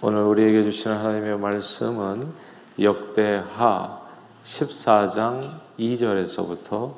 오늘 우리에게 주시는 하나님의 말씀은 역대하 14장 2절에서부터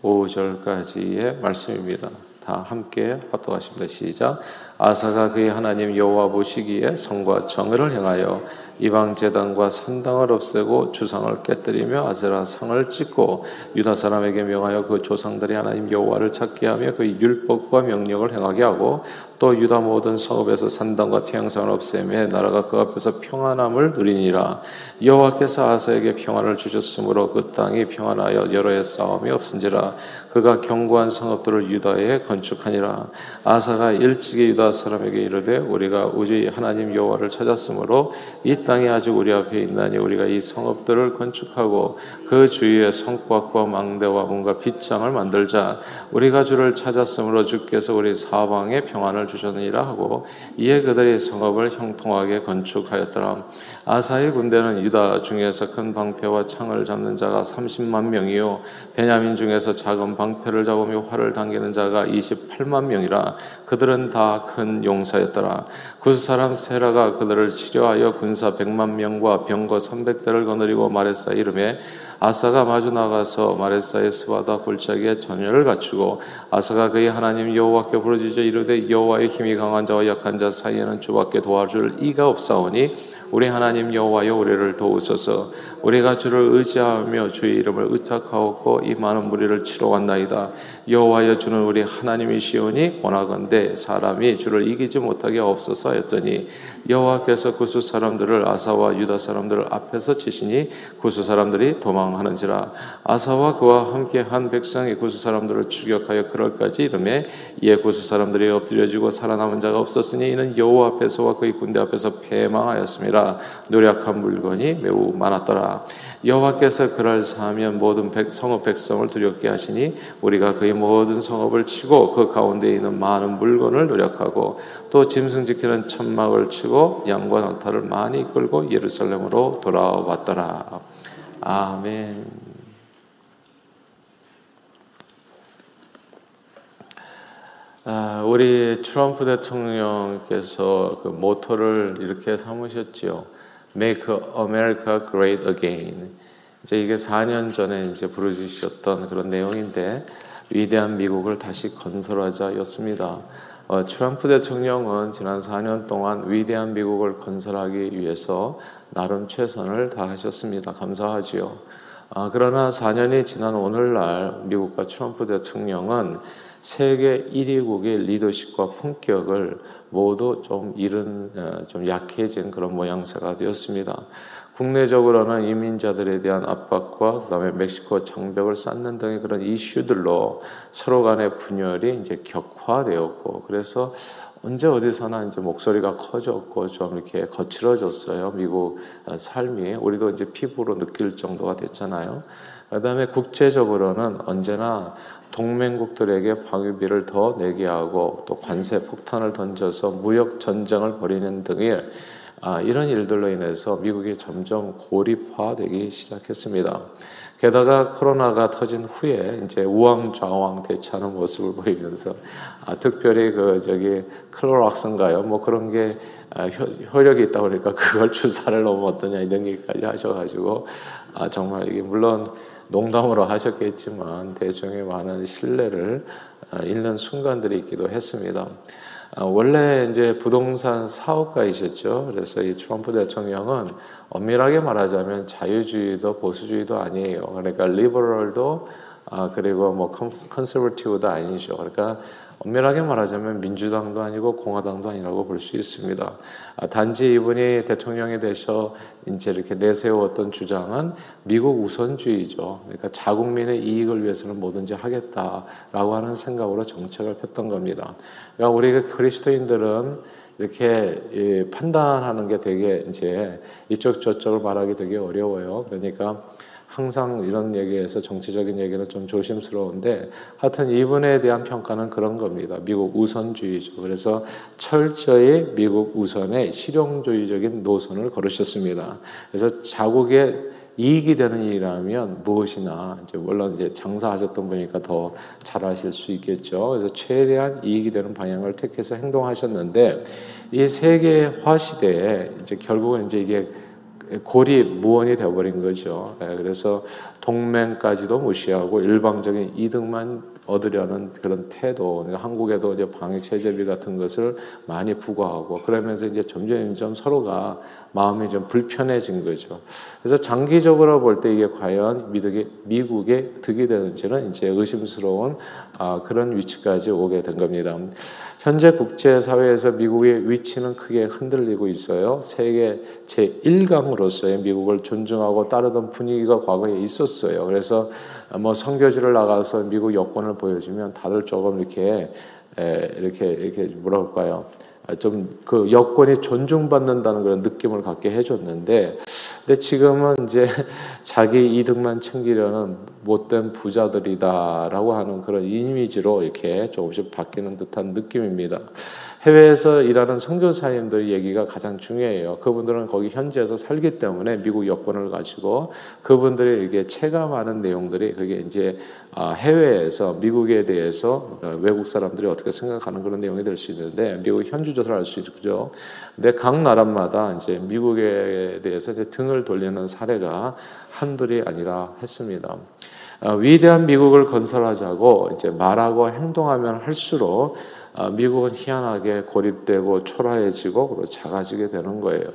15절까지의 말씀입니다. 다 함께 합독하십니다. 시작. 아사가 그의 하나님 여호와 보시기에 성과 정의를 행하여 이방 제단과 산당을 없애고 주상을 깨뜨리며 아세라 상을 찢고 유다 사람에게 명하여 그 조상들이 하나님 여호와를 찾게 하며 그 율법과 명령을 행하게 하고 또 유다 모든 성읍에서 산당과 태양상을 없애며 나라가 그 앞에서 평안함을 누리니라. 여호와께서 아사에게 평안을 주셨으므로 그 땅이 평안하여 여러 해 싸움이 없은지라. 그가 견고한 성읍들을 유다에 건축하니라. 아사가 일찍이 유다 사람에게 이르되 우리가 우리 하나님 여호와를 찾았으므로 이 땅이 아직 우리 앞에 있나니 우리가 이 성읍들을 건축하고 그 주위에 성곽과 망대와 문과 빗장을 만들자. 우리가 주를 찾았으므로 주께서 우리 사방에 평안을 주셨느니라 하고 이에 그들이 성읍을 형통하게 건축하였더라. 아사의 군대는 유다 중에서 큰 방패와 창을 잡는 자가 30만 명이요. 베냐민 중에서 작은 방패를 잡으며 활을 당기는 자가 28만 명이라. 그들은 다 큰 용사였더라. 구스 사람 세라가 그들을 치료하여 군사 100만 명과 병거 300대를 거느리고 마레사 이름에 아사가 마주 나가서 마레사의 스바다 골짜기에 전열을 갖추고 아사가 그의 하나님 여호와께 부르짖어 이르되 여호와의 힘이 강한 자와 약한 자 사이에는 주밖에 도와줄 이가 없사오니 우리 하나님 여호와여 우리를 도우소서. 우리가 주를 의지하며 주의 이름을 의탁하옵고 이 많은 무리를 치러 왔나이다. 여호와여 주는 우리 하나님이시오니 원하건대 사람이 주를 이기지 못하게 없어서 하였더니 여호와께서 구수 사람들을 아사와 유다 사람들을 앞에서 치시니 구수 사람들이 도망하는지라. 아사와 그와 함께 한 백성이 구수 사람들을 추격하여 그럴까지 이름에 이에 구수 사람들이 엎드려지고 살아남은 자가 없었으니 이는 여호와 앞에서와 그의 군대 앞에서 패망하였습니다 노력한 물건이 매우 많았더라 여호와께서 그를 사하면 모든 백, 성읍 백성을 두렵게 하시니 우리가 그의 모든 성읍을 치고 그 가운데 있는 많은 물건을 노력하고 또 짐승 지키는 천막을 치고 양과 낙타를 많이 끌고 예루살렘으로 돌아왔더라. 아멘. 아, 우리 트럼프 대통령께서 그 모토를 이렇게 삼으셨지요. Make America Great Again. 이제 이게 4년 전에 이제 부르짖으셨던 그런 내용인데 위대한 미국을 다시 건설하자였습니다. 어, 트럼프 대통령은 지난 4년 동안 위대한 미국을 건설하기 위해서 나름 최선을 다하셨습니다. 감사하지요. 아, 그러나 4년이 지난 오늘날 미국과 트럼프 대통령은 세계 1위국의 리더십과 품격을 모두 좀 잃은, 어, 좀 약해진 그런 모양새가 되었습니다. 국내적으로는 이민자들에 대한 압박과 그다음에 멕시코 장벽을 쌓는 등의 그런 이슈들로 서로 간의 분열이 이제 격화되었고 그래서 언제 어디서나 이제 목소리가 커졌고 좀 이렇게 거칠어졌어요. 미국 삶이 우리도 이제 피부로 느낄 정도가 됐잖아요. 그다음에 국제적으로는 언제나 동맹국들에게 방위비를 더 내게 하고 또 관세 폭탄을 던져서 무역 전쟁을 벌이는 등의 아, 이런 일들로 인해서 미국이 점점 고립화되기 시작했습니다. 게다가 코로나가 터진 후에 이제 우왕좌왕 대처하는 모습을 보이면서 아, 특별히 그 저기 클로락스인가요? 뭐 그런 게 아, 효 력이 있다 보니까 그걸 주사를 너무 어떠냐 이런 얘기까지 하셔가지고 아, 정말 이게 물론 농담으로 하셨겠지만 대중의 많은 신뢰를 아, 잃는 순간들이 있기도 했습니다. 아, 원래 이제 부동산 사업가이셨죠. 그래서 이 트럼프 대통령은 엄밀하게 말하자면 자유주의도 보수주의도 아니에요. 그러니까 리버럴도 아, 그리고 뭐 컨서버티브도 아니죠. 그러니까 엄밀하게 말하자면 민주당도 아니고 공화당도 아니라고 볼 수 있습니다. 아, 단지 이분이 대통령이 되셔 이제 이렇게 내세웠던 주장은 미국 우선주의죠. 그러니까 자국민의 이익을 위해서는 뭐든지 하겠다라고 하는 생각으로 정책을 폈던 겁니다. 그러니까 우리 그리스도인들은 이렇게 판단하는 게 되게 이제 이쪽 저쪽을 말하기 되게 어려워요. 그러니까 항상 이런 얘기에서 정치적인 얘기는 좀 조심스러운데 하여튼 이분에 대한 평가는 그런 겁니다. 미국 우선주의죠. 그래서 철저히 미국 우선의 실용주의적인 노선을 걸으셨습니다. 그래서 자국의 이익이 되는 일이라면 무엇이나 이제 물론 이제 장사하셨던 분이니까 더 잘하실 수 있겠죠. 그래서 최대한 이익이 되는 방향을 택해서 행동하셨는데 이 세계화 시대에 이제 결국은 이제 이게 고립 무원이 되어버린 거죠. 예, 그래서 동맹까지도 무시하고 일방적인 이득만 얻으려는 그런 태도. 그러니까 한국에도 이제 방위 체제비 같은 것을 많이 부과하고 그러면서 이제 점점 점 서로가 마음이 좀 불편해진 거죠. 그래서 장기적으로 볼 때 이게 과연 미국의 미국의 득이 되는지는 이제 의심스러운 아, 그런 위치까지 오게 된 겁니다. 현재 국제사회에서 미국의 위치는 크게 흔들리고 있어요. 세계 제1강으로서의 미국을 존중하고 따르던 분위기가 과거에 있었어요. 그래서 뭐 선교지를 나가서 미국 여권을 보여주면 다들 조금 이렇게 이렇게 이렇게 뭐라 할까요? 좀 그 여권이 존중받는다는 그런 느낌을 갖게 해줬는데 근데 지금은 이제 자기 이득만 챙기려는 못된 부자들이다라고 하는 그런 이미지로 이렇게 조금씩 바뀌는 듯한 느낌입니다. 해외에서 일하는 선교사님들 얘기가 가장 중요해요. 그분들은 거기 현지에서 살기 때문에 미국 여권을 가지고 그분들이 이게 체감하는 내용들이 그게 이제 아, 해외에서 미국에 대해서 어, 외국 사람들이 어떻게 생각하는 그런 내용이 될 수 있는데 미국 현주조사를 알수 있죠. 근데 각 나라마다 이제 미국에 대해서 이제 등을 돌리는 사례가 한둘이 아니라 했습니다. 어, 위대한 미국을 건설하자고 이제 말하고 행동하면 할수록 아, 미국은 희한하게 고립되고 초라해지고 그리고 작아지게 되는 거예요.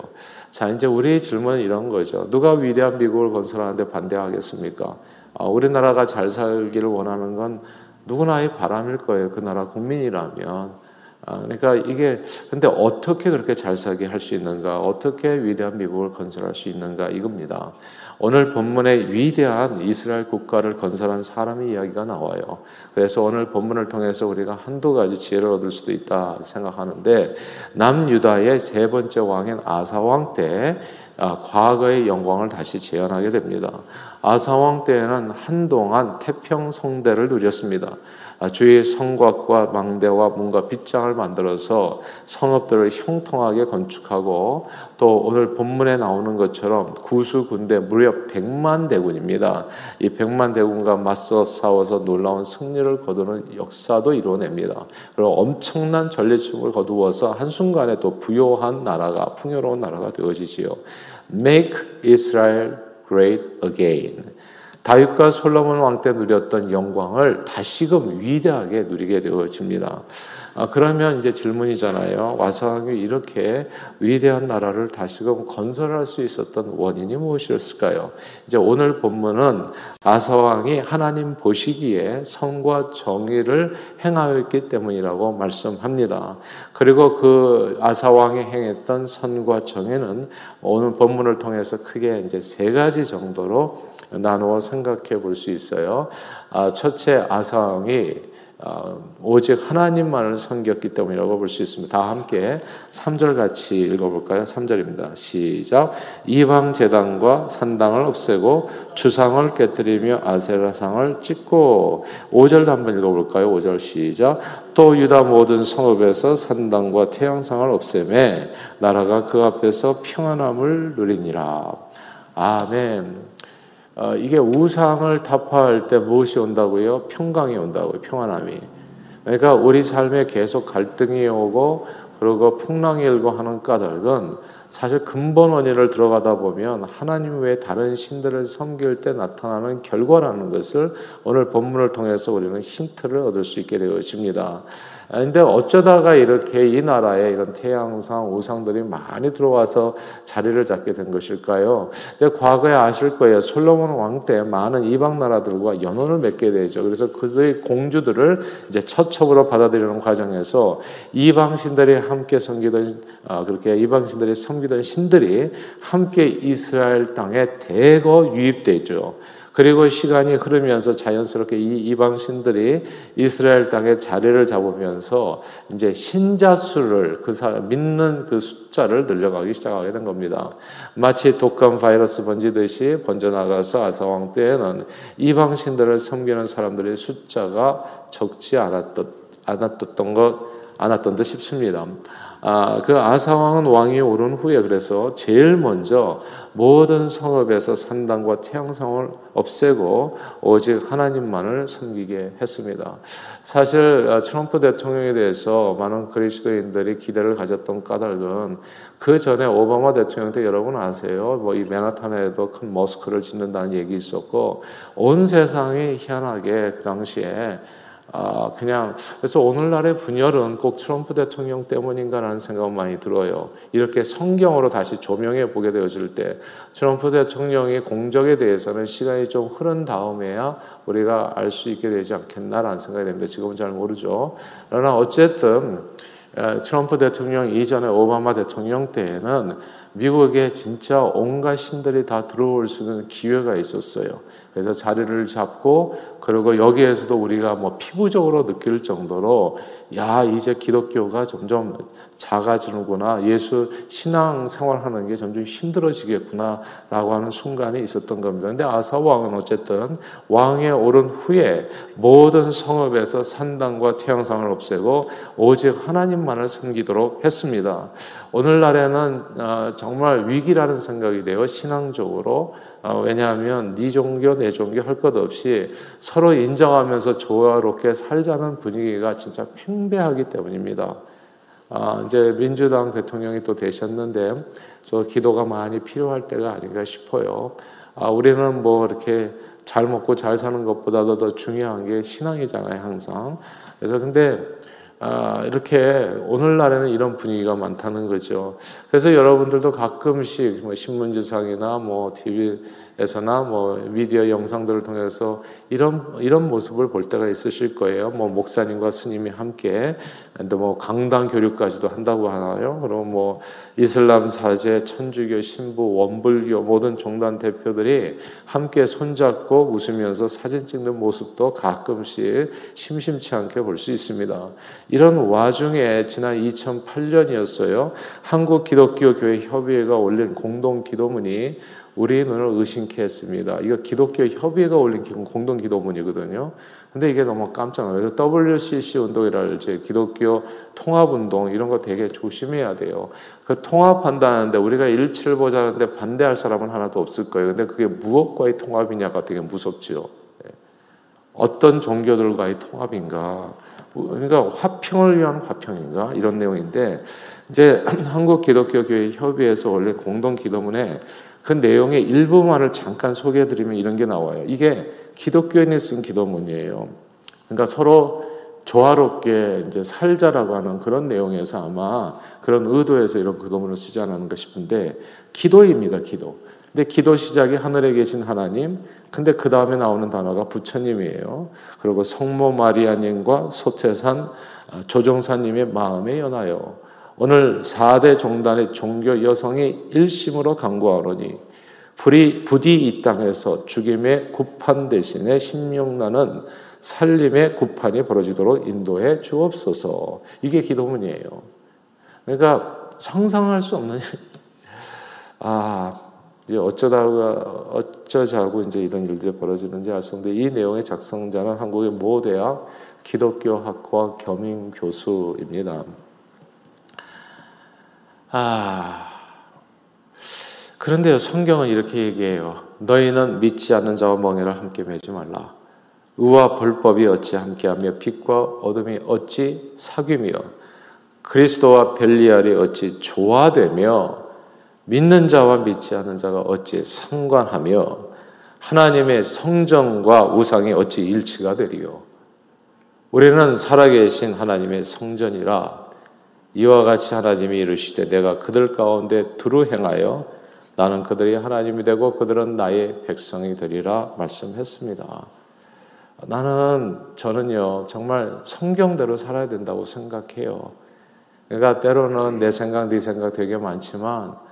자, 이제 우리의 질문은 이런 거죠. 누가 위대한 미국을 건설하는데 반대하겠습니까? 아, 우리나라가 잘 살기를 원하는 건 누구나의 바람일 거예요. 그 나라 국민이라면. 아, 그러니까 이게 근데 어떻게 그렇게 잘 살게 할 수 있는가? 어떻게 위대한 미국을 건설할 수 있는가? 이겁니다. 오늘 본문에 위대한 이스라엘 국가를 건설한 사람의 이야기가 나와요. 그래서 오늘 본문을 통해서 우리가 한두 가지 지혜를 얻을 수도 있다 생각하는데 남유다의 세 번째 왕인 아사 왕때 아, 과거의 영광을 다시 재현하게 됩니다. 아사 왕 때에는 한동안 태평 성대를 누렸습니다. 아, 주의 성곽과 망대와 뭔가 빗장을 만들어서 성읍들을 형통하게 건축하고 또 오늘 본문에 나오는 것처럼 구수 군대 무려 100만 대군입니다. 이 100만 대군과 맞서 싸워서 놀라운 승리를 거두는 역사도 이루어냅니다. 그리고 엄청난 전리품을 거두어서 한순간에 또 부요한 나라가 풍요로운 나라가 되어지지요. Make Israel great again. 다윗과 솔로몬 왕 때 누렸던 영광을 다시금 위대하게 누리게 되어집니다. 아, 그러면 이제 질문이잖아요. 와상이 이렇게 위대한 나라를 다시금 건설할 수 있었던 원인이 무엇이었을까요? 이제 오늘 본문은 아사왕이 하나님 보시기에 성과 정의를 행하였기 때문이라고 말씀합니다. 그리고 그 아사왕이 행했던 선과 정의는 오늘 본문을 통해서 크게 이제 세 가지 정도로 나누어 생각해 볼 수 있어요. 아, 첫째 아사왕이 어, 오직 하나님만을 섬겼기 때문이라고 볼 수 있습니다. 다 함께 3절 같이 읽어볼까요? 3절입니다. 시작. 이방 제단과 산당을 없애고 주상을 깨뜨리며 아세라상을 찍고 5절도 한번 읽어볼까요? 5절 시작. 또 유다 모든 성읍에서 산당과 태양상을 없애매 나라가 그 앞에서 평안함을 누리니라. 아멘. 어, 이게 우상을 타파할 때 무엇이 온다고요? 평강이 온다고요. 평안함이. 그러니까 우리 삶에 계속 갈등이 오고 그리고 풍랑이 일고 하는 까닭은 사실 근본 원인을 들어가다 보면 하나님 외에 다른 신들을 섬길 때 나타나는 결과라는 것을 오늘 본문을 통해서 우리는 힌트를 얻을 수 있게 되어집니다. 근데 어쩌다가 이렇게 이 나라에 이런 태양상 우상들이 많이 들어와서 자리를 잡게 된 것일까요? 근데 과거에 아실 거예요. 솔로몬 왕 때 많은 이방 나라들과 연혼을 맺게 되죠. 그래서 그들의 공주들을 이제 처첩으로 받아들이는 과정에서 이방 신들이 함께 섬기던 아, 그렇게 이방 신들이 섬기던 신들이 함께 이스라엘 땅에 대거 유입되죠. 그리고 시간이 흐르면서 자연스럽게 이 이방 신들이 이스라엘 땅에 자리를 잡으면서 이제 신자 수를 그 사람 믿는 그 숫자를 늘려가기 시작하게 된 겁니다. 마치 독감 바이러스 번지듯이 번져 나가서 아사왕 때에는 이방 신들을 섬기는 사람들의 숫자가 적지 않았던 않았던 것 않았던 듯 싶습니다. 아, 그 아사 왕은 왕이 오른 후에 그래서 제일 먼저 모든 성읍에서 산당과 태양성을 없애고 오직 하나님만을 섬기게 했습니다. 사실 아, 트럼프 대통령에 대해서 많은 그리스도인들이 기대를 가졌던 까닭은 그 전에 오바마 대통령 때 여러분 아세요? 뭐 이 맨하탄에도 큰 머스크를 짓는다는 얘기 있었고 온 세상이 희한하게 그 당시에 아, 그냥 그래서 오늘날의 분열은 꼭 트럼프 대통령 때문인가라는 생각 많이 들어요. 이렇게 성경으로 다시 조명해 보게 되어질 때 트럼프 대통령의 공적에 대해서는 시간이 좀 흐른 다음에야 우리가 알 수 있게 되지 않겠나라는 생각이 됩니다. 지금은 잘 모르죠. 그러나 어쨌든 트럼프 대통령 이전에 오바마 대통령 때에는 미국에 진짜 온갖 신들이 다 들어올 수 있는 기회가 있었어요. 그래서 자리를 잡고 그리고 여기에서도 우리가 뭐 피부적으로 느낄 정도로 야 이제 기독교가 점점 작아지는구나 예수 신앙 생활하는 게 점점 힘들어지겠구나라고 하는 순간이 있었던 겁니다. 근데 아사 왕은 어쨌든 왕에 오른 후에 모든 성읍에서 산당과 태양상을 없애고 오직 하나님만을 섬기도록 했습니다. 오늘날에는 어, 정말 위기라는 생각이 돼요 신앙적으로 어, 왜냐하면 네 종교 내 종교 할 것 없이 서로 인정하면서 조화롭게 살자는 분위기가 진짜 팽배하기 때문입니다. 아, 이제 민주당 대통령이 또 되셨는데 저 기도가 많이 필요할 때가 아닌가 싶어요. 아, 우리는 뭐 이렇게 잘 먹고 잘 사는 것보다도 더 중요한 게 신앙이잖아요, 항상. 그래서 근데 아, 이렇게 오늘날에는 이런 분위기가 많다는 거죠. 그래서 여러분들도 가끔씩 뭐 신문지상이나 뭐 TV에서나 뭐 미디어 영상들을 통해서 이런 이런 모습을 볼 때가 있으실 거예요. 뭐 목사님과 스님이 함께 뭐 강당 교류까지도 한다고 하나요? 그럼 뭐 이슬람 사제, 천주교 신부, 원불교 모든 종단 대표들이 함께 손잡고 웃으면서 사진 찍는 모습도 가끔씩 심심치 않게 볼 수 있습니다. 이런 와중에 지난 2008년이었어요. 한국 기독교 교회 협의회가 올린 공동 기도문이 우리 눈을 의심케 했습니다. 이거 기독교 협의회가 올린 공동 기도문이거든요. 근데 이게 너무 깜짝 놀라서 WCC 운동이라 제 기독교 통합 운동 이런 거 되게 조심해야 돼요. 그 통합한다는데 우리가 일치를 보자는데 반대할 사람은 하나도 없을 거예요. 근데 그게 무엇과의 통합이냐가 되게 무섭죠. 예. 어떤 종교들과의 통합인가? 그러니까 화평을 위한 화평인가 이런 내용인데 이제 한국 기독교 교회 협의회에서 원래 공동 기도문에 그 내용의 일부만을 잠깐 소개해드리면 이런 게 나와요. 이게 기독교인이 쓴 기도문이에요. 그러니까 서로 조화롭게 이제 살자라고 하는 그런 내용에서 아마 그런 의도에서 이런 기도문을 쓰지 않았는가 싶은데 기도입니다. 기도. 근데 기도 시작이 하늘에 계신 하나님, 근데 그 다음에 나오는 단어가 부처님이에요. 그리고 성모 마리아님과 소태산 아, 조정사님의 마음에 연하여 오늘 4대 종단의 종교 여성이 일심으로 강구하노니 불이 부디 이 땅에서 죽임의 구판 대신에 심령나는 살림의 구판이 벌어지도록 인도해 주옵소서. 이게 기도문이에요. 그러니까 상상할 수 없는 아 이제 어쩌다가 어쩌자고 이제 이런 일들이 벌어지는지 알 수 없는데 이 내용의 작성자는 한국의 모 대학 기독교 학과 겸임 교수입니다. 아 그런데요 성경은 이렇게 얘기해요. 너희는 믿지 않는 자와 멍에를 함께 매지 말라. 의와 불법이 어찌 함께하며 빛과 어둠이 어찌 사귀며 그리스도와 벨리알이 어찌 조화되며 믿는 자와 믿지 않는 자가 어찌 상관하며 하나님의 성전과 우상이 어찌 일치가 되리요. 우리는 살아계신 하나님의 성전이라 이와 같이 하나님이 이르시되 내가 그들 가운데 두루 행하여 나는 그들이 하나님이 되고 그들은 나의 백성이 되리라 말씀했습니다. 나는 저는요 정말 성경대로 살아야 된다고 생각해요. 그러니까 때로는 내 생각, 네 생각 되게 많지만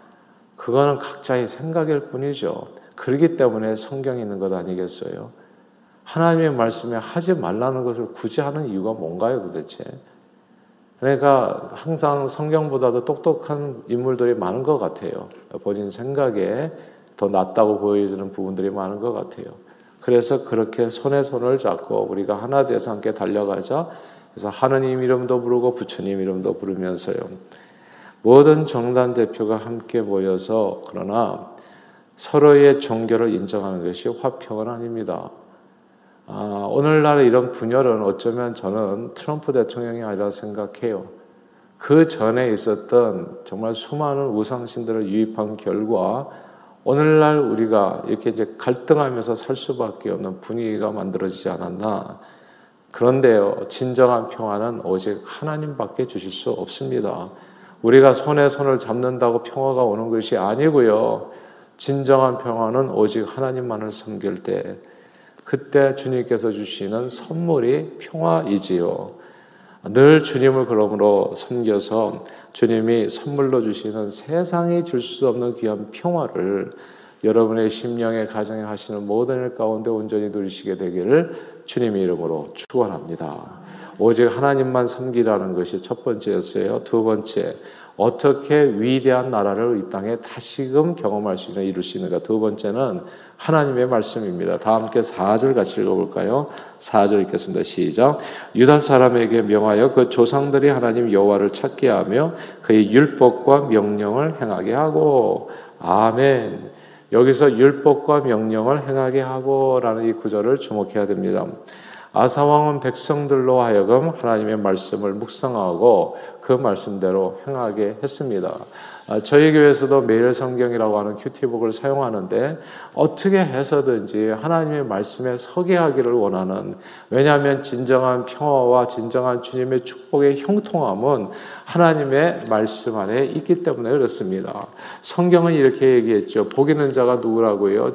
그거는 각자의 생각일 뿐이죠. 그렇기 때문에 성경이 있는 것 아니겠어요? 하나님의 말씀에 하지 말라는 것을 굳이 하는 이유가 뭔가요, 도대체? 그러니까 항상 성경보다도 똑똑한 인물들이 많은 것 같아요. 본인 생각에 더 낫다고 보여주는 부분들이 많은 것 같아요. 그래서 그렇게 손에 손을 잡고 우리가 하나 돼서 함께 달려가자. 그래서 하느님 이름도 부르고 부처님 이름도 부르면서요. 모든 정당 대표가 함께 모여서 그러나 서로의 종교를 인정하는 것이 화평은 아닙니다. 아, 오늘날 이런 분열은 어쩌면 저는 트럼프 대통령이 아니라 생각해요. 그 전에 있었던 정말 수많은 우상신들을 유입한 결과 오늘날 우리가 이렇게 이제 갈등하면서 살 수밖에 없는 분위기가 만들어지지 않았나. 그런데요, 진정한 평화는 오직 하나님밖에 주실 수 없습니다. 우리가 손에 손을 잡는다고 평화가 오는 것이 아니고요. 진정한 평화는 오직 하나님만을 섬길 때, 그때 주님께서 주시는 선물이 평화이지요. 늘 주님을 그러므로 섬겨서 주님이 선물로 주시는 세상이 줄 수 없는 귀한 평화를 여러분의 심령의 가정에 하시는 모든 일 가운데 온전히 누리시게 되기를 주님의 이름으로 축원합니다. 오직 하나님만 섬기라는 것이 첫 번째였어요. 두 번째, 어떻게 위대한 나라를 이 땅에 다시금 경험할 수 있는 이룰 수 있는가? 두 번째는 하나님의 말씀입니다. 다 함께 4절 같이 읽어볼까요? 4절 읽겠습니다. 시작. 유다 사람에게 명하여 그 조상들이 하나님 여호와를 찾게 하며 그의 율법과 명령을 행하게 하고 아멘. 여기서 율법과 명령을 행하게 하고라는 이 구절을 주목해야 됩니다. 아사왕은 백성들로 하여금 하나님의 말씀을 묵상하고 그 말씀대로 행하게 했습니다. 아, 저희 교회에서도 매일 성경이라고 하는 큐티북을 사용하는데 어떻게 해서든지 하나님의 말씀에 서게 하기를 원하는 왜냐하면 진정한 평화와 진정한 주님의 축복의 형통함은 하나님의 말씀 안에 있기 때문에 그렇습니다. 성경은 이렇게 얘기했죠. 복 있는 자가 누구라고요?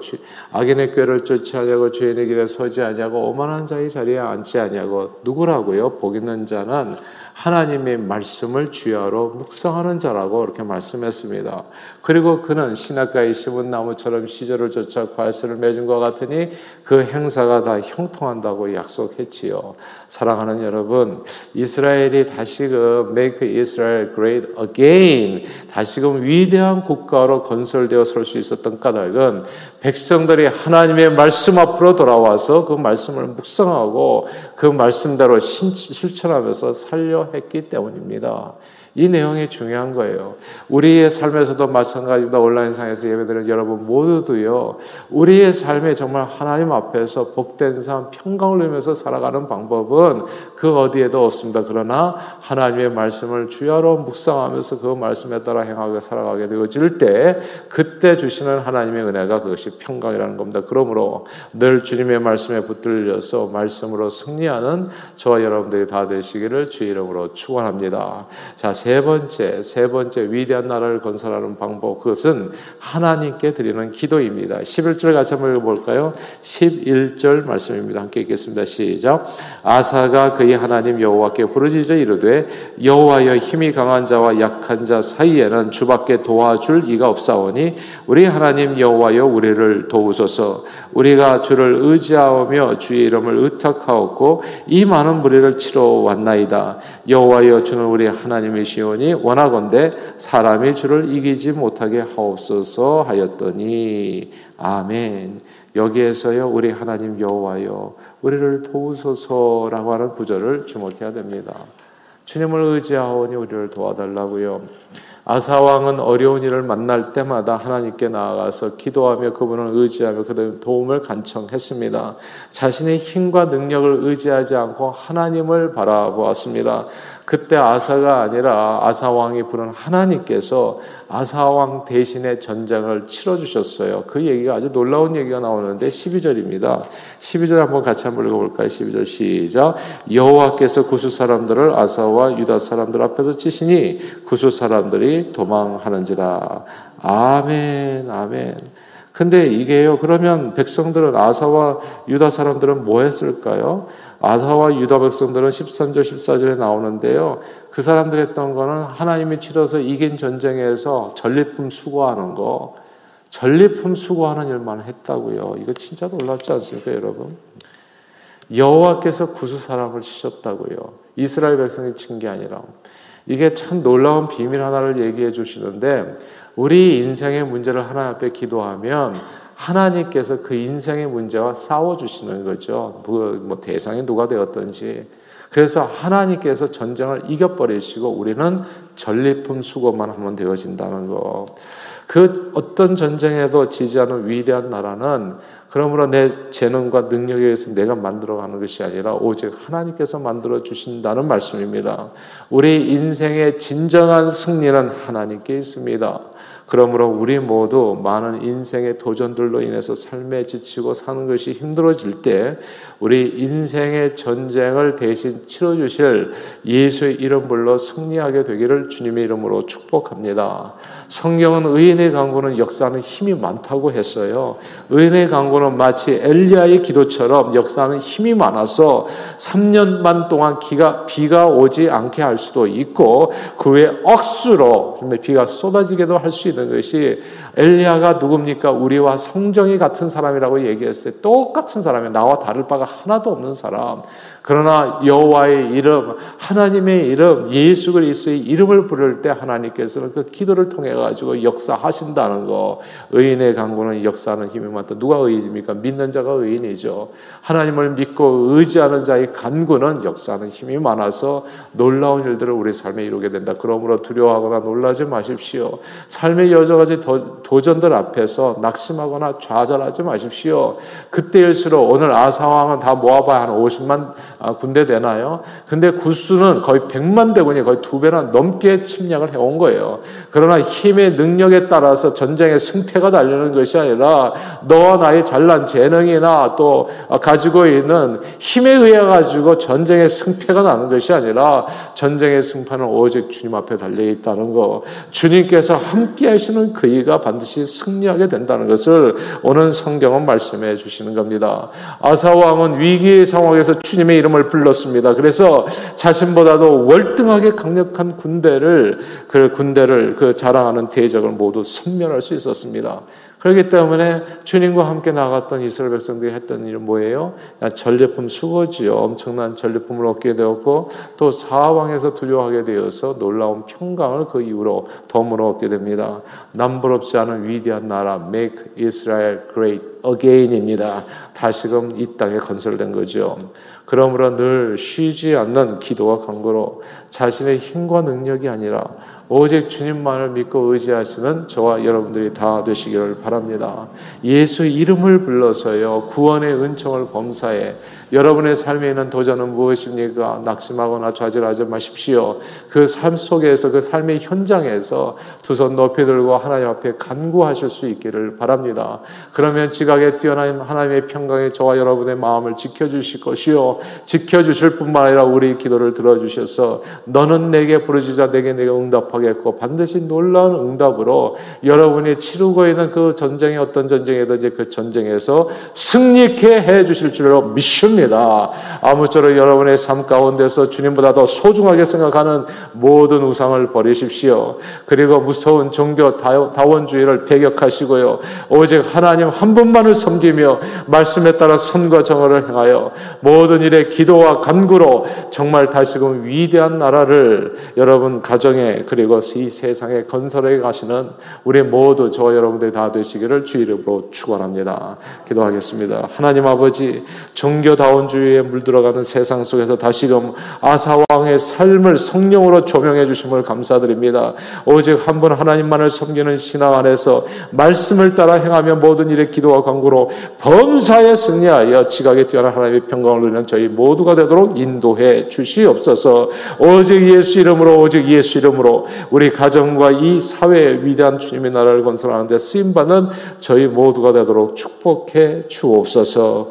악인의 꾀를 쫓지 아니하고 죄인의 길에 서지 아니하고 오만한 자의 자리에 앉지 아니하고 누구라고요? 복 있는 자는 하나님의 말씀을 주야로 묵상하는 자라고 이렇게 말씀했습니다. 그리고 그는 신학가에 심은 나무처럼 시절을 쫓아 과실을 맺은 것 같으니 그 행사가 다 형통한다고 약속했지요. 사랑하는 여러분, 이스라엘이 다시금 make Israel great again, 다시금 위대한 국가로 건설되어 설 수 있었던 까닭은 백성들이 하나님의 말씀 앞으로 돌아와서 그 말씀을 묵상하고 그 말씀대로 실천하면서 살려 했기 때문입니다. 이 내용이 중요한 거예요. 우리의 삶에서도 마찬가지입니다. 온라인상에서 예배드리는 여러분 모두도요, 우리의 삶에 정말 하나님 앞에서 복된 삶, 평강을 누리면서 살아가는 방법은 그 어디에도 없습니다. 그러나 하나님의 말씀을 주야로 묵상하면서 그 말씀에 따라 행하게 살아가게 되어질 때, 그때 주시는 하나님의 은혜가 그것이 평강이라는 겁니다. 그러므로 늘 주님의 말씀에 붙들려서 말씀으로 승리하는 저와 여러분들이 다 되시기를 주 이름으로 축원합니다. 자, 세 번째, 세 번째 위대한 나라를 건설하는 방법, 그것은 하나님께 드리는 기도입니다. 11절 같이 한번 읽어볼까요? 11절 말씀입니다. 함께 읽겠습니다. 시작. 아사가 그의 하나님 여호와께 부르짖어 이르되 여호와여 힘이 강한 자와 약한 자 사이에는 주밖에 도와줄 이가 없사오니 우리 하나님 여호와여 우리를 도우소서 우리가 주를 의지하며 주의 이름을 의탁하옵고 이 많은 무리를 치러 왔나이다 여호와여 주는 우리 하나님이 시온이 원하건대 사람이 주를 이기지 못하게 하옵소서 하였더니 아멘. 여기에서요 우리 하나님 여호와여 우리를 도우소서라고 하는 구절을 주목해야 됩니다. 주님을 의지하오니 우리를 도와달라고요. 아사 왕은 어려운 일을 만날 때마다 하나님께 나아가서 기도하며 그분을 의지하며 그들 도움을 간청했습니다. 자신의 힘과 능력을 의지하지 않고 하나님을 바라보았습니다. 그때 아사가 아니라 아사 왕이 부른 하나님께서 아사 왕 대신에 전쟁을 치러 주셨어요. 그 얘기가 아주 놀라운 얘기가 나오는데 12절입니다. 12절 한번 같이 한번 읽어 볼까요? 12절 시작. 여호와께서 구수 사람들을 아사와 유다 사람들 앞에서 치시니 구수 사람들이 도망하는지라. 아멘. 아멘. 근데 이게요. 그러면 백성들은 아사와 유다 사람들은 뭐 했을까요? 아사와 유다 백성들은 13절 14절에 나오는데요. 그 사람들이 했던 거는 하나님이 치러서 이긴 전쟁에서 전리품 수거하는 거, 전리품 수거하는 일만 했다고요. 이거 진짜 놀랍지 않습니까, 여러분? 여호와께서 구수 사람을 치셨다고요. 이스라엘 백성이 친 게 아니라 이게 참 놀라운 비밀 하나를 얘기해 주시는데 우리 인생의 문제를 하나님 앞에 기도하면 하나님께서 그 인생의 문제와 싸워주시는 거죠. 뭐, 뭐 대상이 누가 되었든지. 그래서 하나님께서 전쟁을 이겨버리시고 우리는 전리품 수고만 하면 되어진다는 거. 그 어떤 전쟁에도 지지하는 위대한 나라는 그러므로 내 재능과 능력에 의해서 내가 만들어가는 것이 아니라 오직 하나님께서 만들어 주신다는 말씀입니다. 우리 인생의 진정한 승리는 하나님께 있습니다. 그러므로 우리 모두 많은 인생의 도전들로 인해서 삶에 지치고 사는 것이 힘들어질 때 우리 인생의 전쟁을 대신 치러 주실 예수의 이름 불러 승리하게 되기를 주님의 이름으로 축복합니다. 성경은 의인의 강구는 역사하는 힘이 많다고 했어요. 의인의 강구는 마치 엘리야의 기도처럼 역사하는 힘이 많아서 3년 반 동안 기가, 비가 오지 않게 할 수도 있고 그 외에 억수로 비가 쏟아지게도 할 수 있는 것이 엘리야가 누굽니까? 우리와 성정이 같은 사람이라고 얘기했어요. 똑같은 사람이 나와 다를 바가 하나도 없는 사람. 그러나 여호와의 이름, 하나님의 이름, 예수 그리스도의 이름을 부를 때 하나님께서는 그 기도를 통해 가지고 역사하신다는 거. 의인의 강구는 역사하는 힘이 많다. 누가 의인입니까? 믿는 자가 의인이죠. 하나님을 믿고 의지하는 자의 간구는 역사하는 힘이 많아서 놀라운 일들을 우리 삶에 이루게 된다. 그러므로 두려워하거나 놀라지 마십시오. 삶의 여러 가지 도전들 앞에서 낙심하거나 좌절하지 마십시오. 그때일수록 오늘 아사왕은 다 모아봐야 한 50만 아, 군대 되나요? 근데 구수는 거의 100만 대군이 거의 두 배나 넘게 침략을 해온 거예요. 그러나 힘의 능력에 따라서 전쟁의 승패가 달리는 것이 아니라 너와 나의 잘난 재능이나 또 가지고 있는 힘에 의해 가지고 전쟁의 승패가 나는 것이 아니라 전쟁의 승패는 오직 주님 앞에 달려 있다는 거. 주님께서 함께 하시는 그이가 반드시 승리하게 된다는 것을 오늘 성경은 말씀해 주시는 겁니다. 아사 왕은 위기의 상황에서 주님의 이름을 불렀습니다. 그래서 자신보다도 월등하게 강력한 군대를 그 군대를 그 자랑하는 대적을 모두 섬멸할 수 있었습니다. 그렇기 때문에 주님과 함께 나갔던 이스라엘 백성들이 했던 일은 뭐예요? 전리품 수거지요. 엄청난 전리품을 얻게 되었고 또 사왕에서 두려워하게 되어서 놀라운 평강을 그 이후로 덤으로 얻게 됩니다. 남부럽지 않은 위대한 나라 Make Israel Great Again입니다. 다시금 이 땅에 건설된 거죠. 그러므로 늘 쉬지 않는 기도와 간구로 자신의 힘과 능력이 아니라 오직 주님만을 믿고 의지하시는 저와 여러분들이 다 되시기를 바랍니다. 예수 이름을 불러서요, 구원의 은총을 범사해 여러분의 삶에 있는 도전은 무엇입니까? 낙심하거나 좌절하지 마십시오. 그 삶 속에서, 그 삶의 현장에서 두 손 높이 들고 하나님 앞에 간구하실 수 있기를 바랍니다. 그러면 지각에 뛰어난 하나님의 평강에 저와 여러분의 마음을 지켜주실 것이요. 지켜주실 뿐만 아니라 우리 기도를 들어주셔서 너는 내게 부르짖자 내게 내가 응답하고 하겠고 반드시 놀라운 응답으로 여러분이 치르고 있는 그 전쟁의 어떤 전쟁이든지 그 전쟁에서 승리케 해 주실 줄로 믿습니다. 아무쪼록 여러분의 삶 가운데서 주님보다 더 소중하게 생각하는 모든 우상을 버리십시오. 그리고 무서운 종교 다원주의를 배격하시고요. 오직 하나님 한 분만을 섬기며 말씀에 따라 선과 정의를 행하여 모든 일에 기도와 간구로 정말 다시금 위대한 나라를 여러분 가정에 그리고 이 세상의 건설에 가시는 우리 모두 저 여러분들 다 되시기를 주 이름으로 축원합니다. 기도하겠습니다. 하나님 아버지 종교 다 운주의에 물들어가는 세상 속에서 다시금 아사 왕의 삶을 성령으로 조명해 주심을 감사드립니다. 오직 한 분 하나님만을 섬기는 신앙 안에서 말씀을 따라 행하며 모든 일에 기도와 간구로 범사에 승리하여 지각에 뛰어난 하나님의 평강을 누리는 저희 모두가 되도록 인도해 주시옵소서. 오직 예수 이름으로 오직 예수 이름으로 우리 가정과 이 사회의 위대한 주님의 나라를 건설하는 데 쓰임 받는 저희 모두가 되도록 축복해 주옵소서